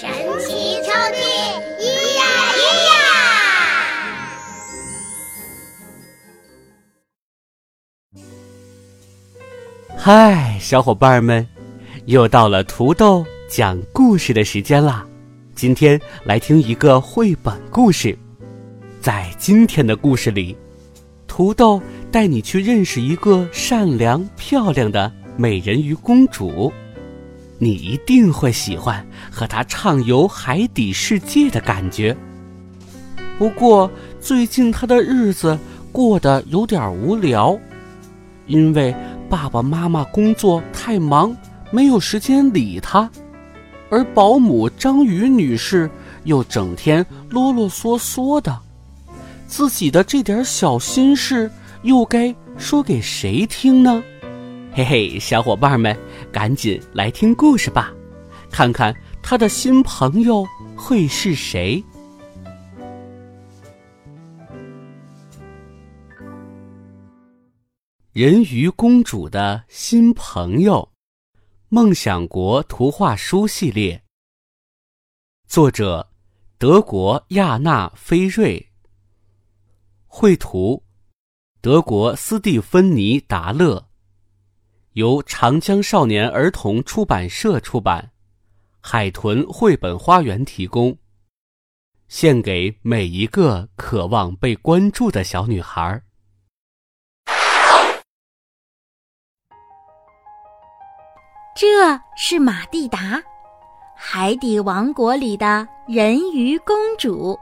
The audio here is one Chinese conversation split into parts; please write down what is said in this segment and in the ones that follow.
神奇抽屉，咿呀咿呀！嗨，小伙伴们，又到了土豆讲故事的时间啦！今天来听一个绘本故事。在今天的故事里，土豆带你去认识一个善良漂亮的美人鱼公主。你一定会喜欢和她畅游海底世界的感觉。不过最近她的日子过得有点无聊，因为爸爸妈妈工作太忙，没有时间理她，而保姆章鱼女士又整天啰啰嗦嗦的，自己的这点小心事又该说给谁听呢？嘿嘿，小伙伴们，赶紧来听故事吧，看看他的新朋友会是谁。人鱼公主的新朋友，梦想国图画书系列，作者德国亚纳菲瑞，绘图德国斯蒂芬妮达勒。由长江少年儿童出版社出版，海豚绘本花园提供，献给每一个渴望被关注的小女孩。这是马蒂达，海底王国里的人鱼公主。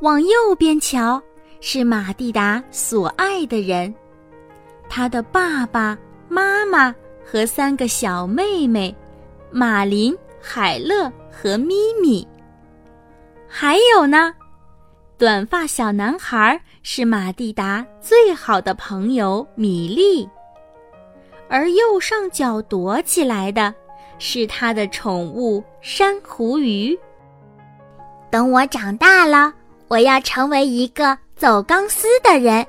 往右边瞧，是马蒂达所爱的人，她的爸爸。妈妈和三个小妹妹，马林、海乐和咪咪。还有呢，短发小男孩是马蒂达最好的朋友米莉，而右上角躲起来的是他的宠物珊瑚鱼。等我长大了，我要成为一个走钢丝的人，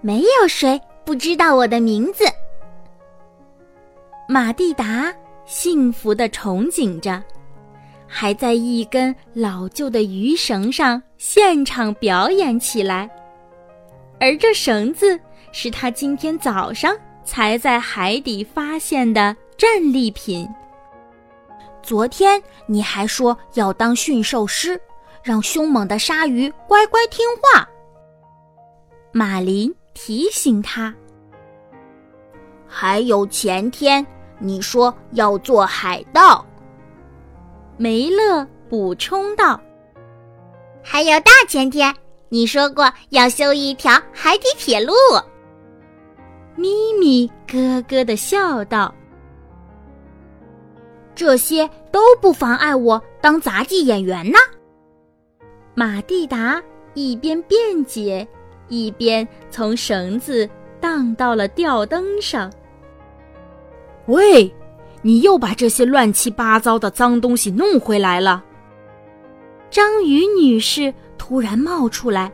没有谁不知道我的名字。马蒂达幸福的憧憬着，还在一根老旧的鱼绳上现场表演起来。而这绳子是他今天早上才在海底发现的战利品。昨天你还说要当驯兽师，让凶猛的鲨鱼乖乖听话。马林提醒他。还有前天。你说要做海盗，梅勒补充道。还有大前天，你说过要修一条海底铁路。咪咪咯咯的笑道：“这些都不妨碍我当杂技演员呢。”马蒂达一边辩解，一边从绳子荡到了吊灯上。喂，你又把这些乱七八糟的脏东西弄回来了！章鱼女士突然冒出来，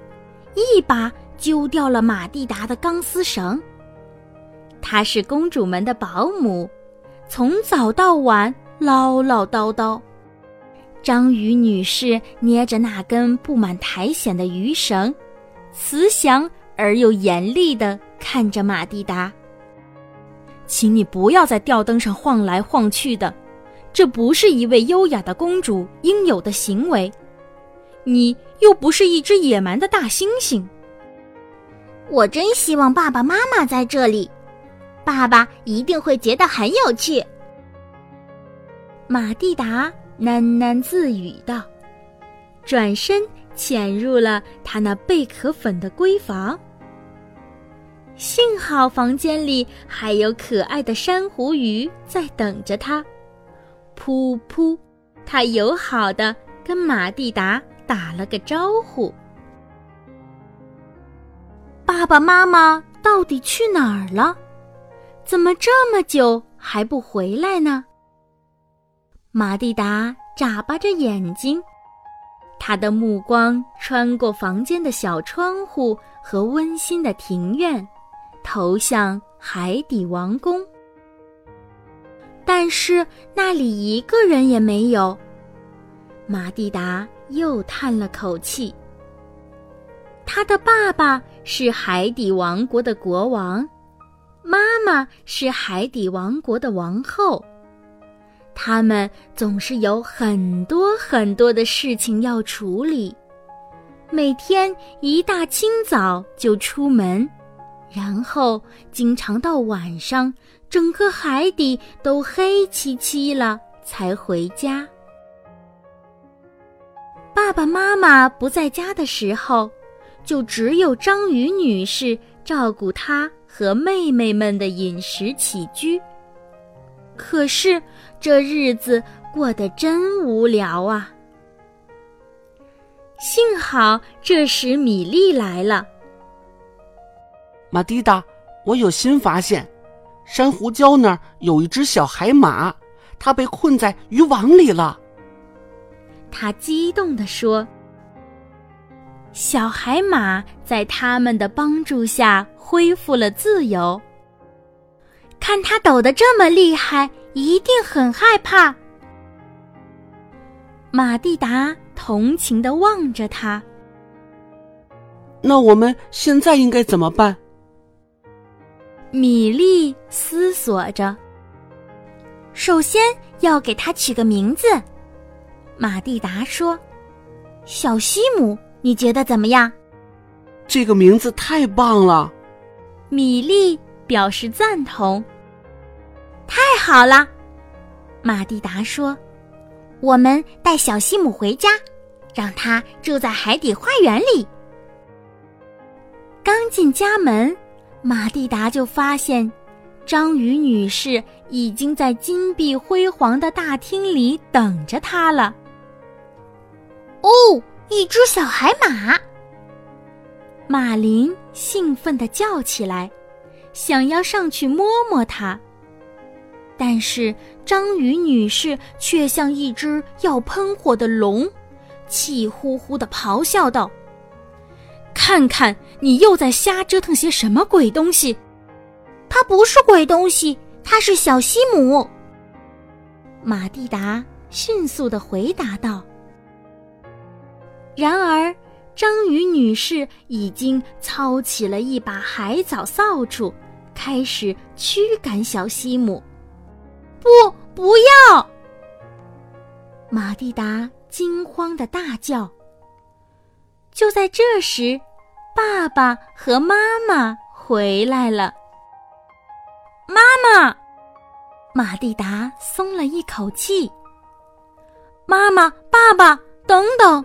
一把揪掉了马蒂达的钢丝绳。她是公主们的保姆，从早到晚唠唠叨叨。章鱼女士捏着那根布满苔藓的鱼绳，慈祥而又严厉地看着马蒂达。请你不要在吊灯上晃来晃去的，这不是一位优雅的公主应有的行为。你又不是一只野蛮的大猩猩。我真希望爸爸妈妈在这里，爸爸一定会觉得很有趣。马蒂达喃喃自语道，转身潜入了他那贝壳粉的闺房。幸好房间里还有可爱的珊瑚鱼在等着他，噗噗，他友好的跟马蒂达打了个招呼。爸爸妈妈到底去哪儿了？怎么这么久还不回来呢？马蒂达眨巴着眼睛，他的目光穿过房间的小窗户和温馨的庭院，投向海底王宫。但是那里一个人也没有。马蒂达又叹了口气。他的爸爸是海底王国的国王，妈妈是海底王国的王后。他们总是有很多很多的事情要处理，每天一大清早就出门，然后经常到晚上。整个海底都黑漆漆了，才回家。爸爸妈妈不在家的时候，就只有章鱼女士照顾他和妹妹们的饮食起居。可是这日子过得真无聊啊！幸好这时米粒来了。马蒂达，我有新发现。珊瑚礁那儿有一只小海马，它被困在渔网里了。他激动地说：“小海马在他们的帮助下恢复了自由。看它抖得这么厉害，一定很害怕。”马蒂达同情地望着他。那我们现在应该怎么办？米莉思索着。首先要给它取个名字，马蒂达说：“小西姆，你觉得怎么样？”这个名字太棒了，米莉表示赞同。太好了，马蒂达说：“我们带小西姆回家，让他住在海底花园里。”刚进家门。马蒂达就发现，章鱼女士已经在金碧辉煌的大厅里等着他了。哦，一只小海马！马林兴奋地叫起来，想要上去摸摸它。但是章鱼女士却像一只要喷火的龙，气呼呼地咆哮道。看看你又在瞎折腾些什么鬼东西！它不是鬼东西，它是小西姆。马蒂达迅速的回答道。然而，章鱼女士已经操起了一把海藻扫帚，开始驱赶小西姆。不，不要！马蒂达惊慌的大叫。就在这时。爸爸和妈妈回来了。妈妈，马蒂达松了一口气。妈妈，爸爸，等等！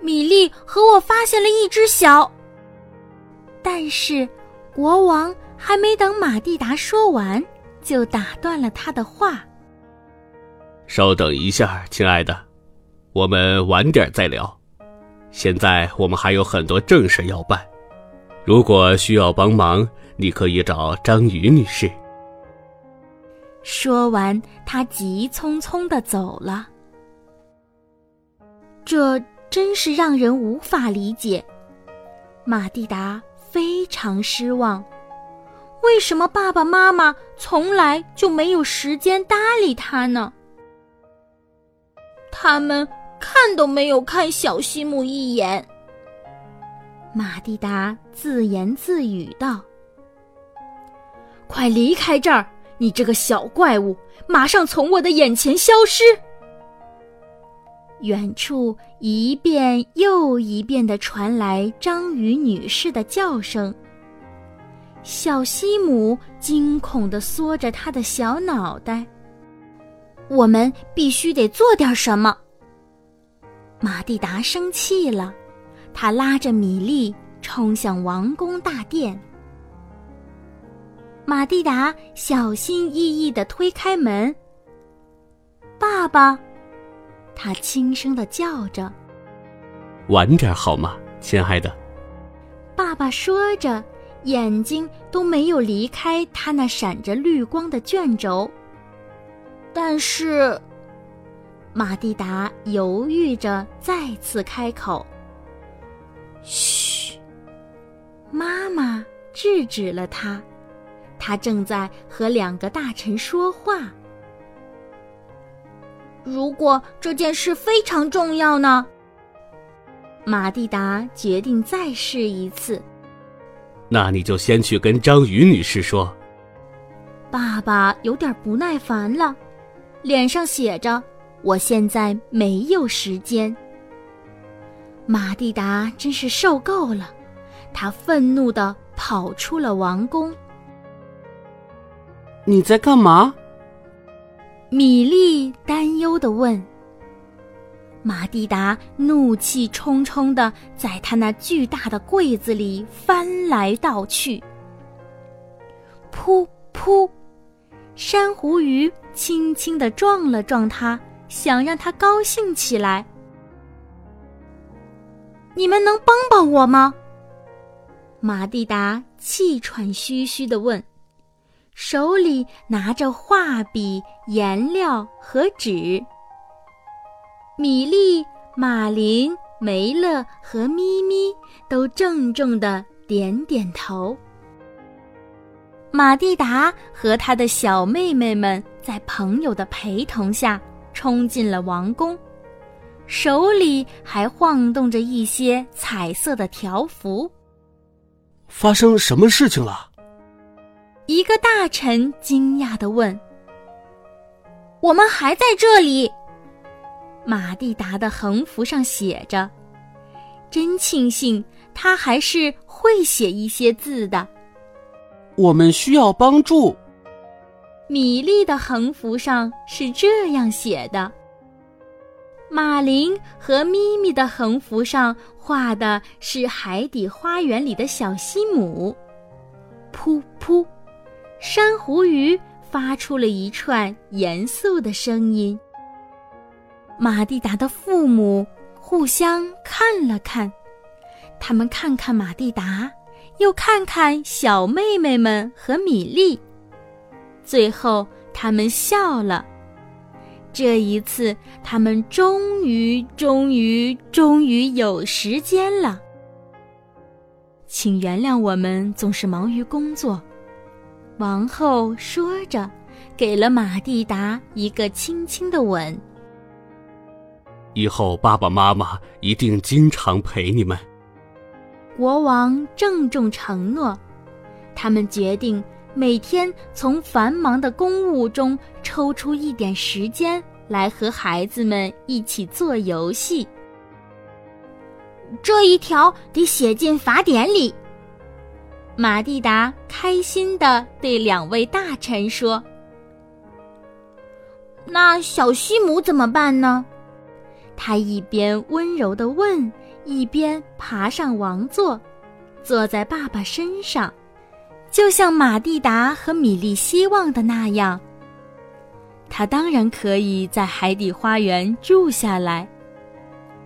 米莉和我发现了一只小……但是国王还没等马蒂达说完，就打断了他的话。稍等一下，亲爱的，我们晚点再聊。现在我们还有很多正事要办，如果需要帮忙，你可以找章鱼女士。说完，他急匆匆的走了。这真是让人无法理解。马蒂达非常失望，为什么爸爸妈妈从来就没有时间搭理他呢？他们。看都没有看小西姆一眼。马蒂达自言自语道：“快离开这儿，你这个小怪物！马上从我的眼前消失！”远处一遍又一遍的传来章鱼女士的叫声。小西姆惊恐的缩着他的小脑袋。我们必须得做点什么。马蒂达生气了，他拉着米莉冲向王宫大殿。马蒂达小心翼翼地推开门。爸爸，他轻声地叫着：“晚点好吗，亲爱的？”爸爸说着，眼睛都没有离开他那闪着绿光的卷轴。但是，马蒂达犹豫着再次开口：“嘘。”妈妈制止了他，他正在和两个大臣说话。如果这件事非常重要呢？马蒂达决定再试一次。那你就先去跟章鱼女士说。爸爸有点不耐烦了，脸上写着：“我现在没有时间。”马蒂达真是受够了。他愤怒地跑出了王宫。你在干嘛？米莉担忧地问。马蒂达怒气冲冲地在他那巨大的柜子里翻来倒去。噗噗，珊瑚鱼轻轻地撞了撞他，想让他高兴起来。你们能帮帮我吗？马蒂达气喘吁吁地问，手里拿着画笔、颜料和纸。米莉、马林、梅勒和咪咪都郑重地点点头。马蒂达和他的小妹妹们在朋友的陪同下冲进了王宫，手里还晃动着一些彩色的条幅。发生什么事情了？一个大臣惊讶的问。“我们还在这里。”马蒂达的横幅上写着。真庆幸他还是会写一些字的。我们需要帮助。米莉的横幅上是这样写的。马林和咪咪的横幅上画的是海底花园里的小西姆。噗噗，珊瑚鱼发出了一串严肃的声音。马蒂达的父母互相看了看，他们看看马蒂达，又看看小妹妹们和米莉，最后他们笑了。这一次，他们终于、终于、终于有时间了。请原谅我们总是忙于工作。”王后说着，给了马蒂达一个轻轻的吻。以后爸爸妈妈一定经常陪你们。国王郑重承诺，他们决定。每天从繁忙的公务中抽出一点时间来和孩子们一起做游戏。这一条得写进法典里。马蒂达开心地对两位大臣说：“那小西姆怎么办呢？”他一边温柔地问，一边爬上王座，坐在爸爸身上。就像马蒂达和米莉希望的那样，他当然可以在海底花园住下来。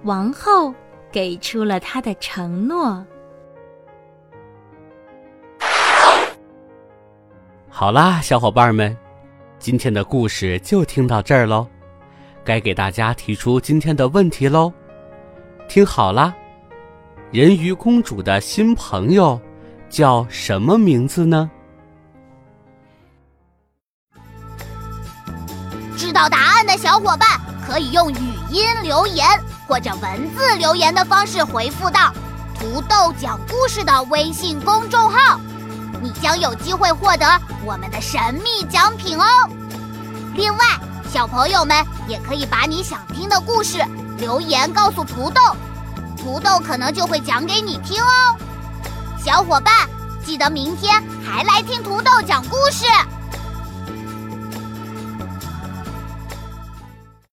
王后给出了他的承诺。好啦，小伙伴们，今天的故事就听到这儿喽，该给大家提出今天的问题喽。听好啦，人鱼公主的新朋友。叫什么名字呢？知道答案的小伙伴可以用语音留言或者文字留言的方式回复到“土豆讲故事”的微信公众号，你将有机会获得我们的神秘奖品哦。另外，小朋友们也可以把你想听的故事留言告诉土豆，土豆可能就会讲给你听哦。小伙伴，记得明天还来听土豆讲故事。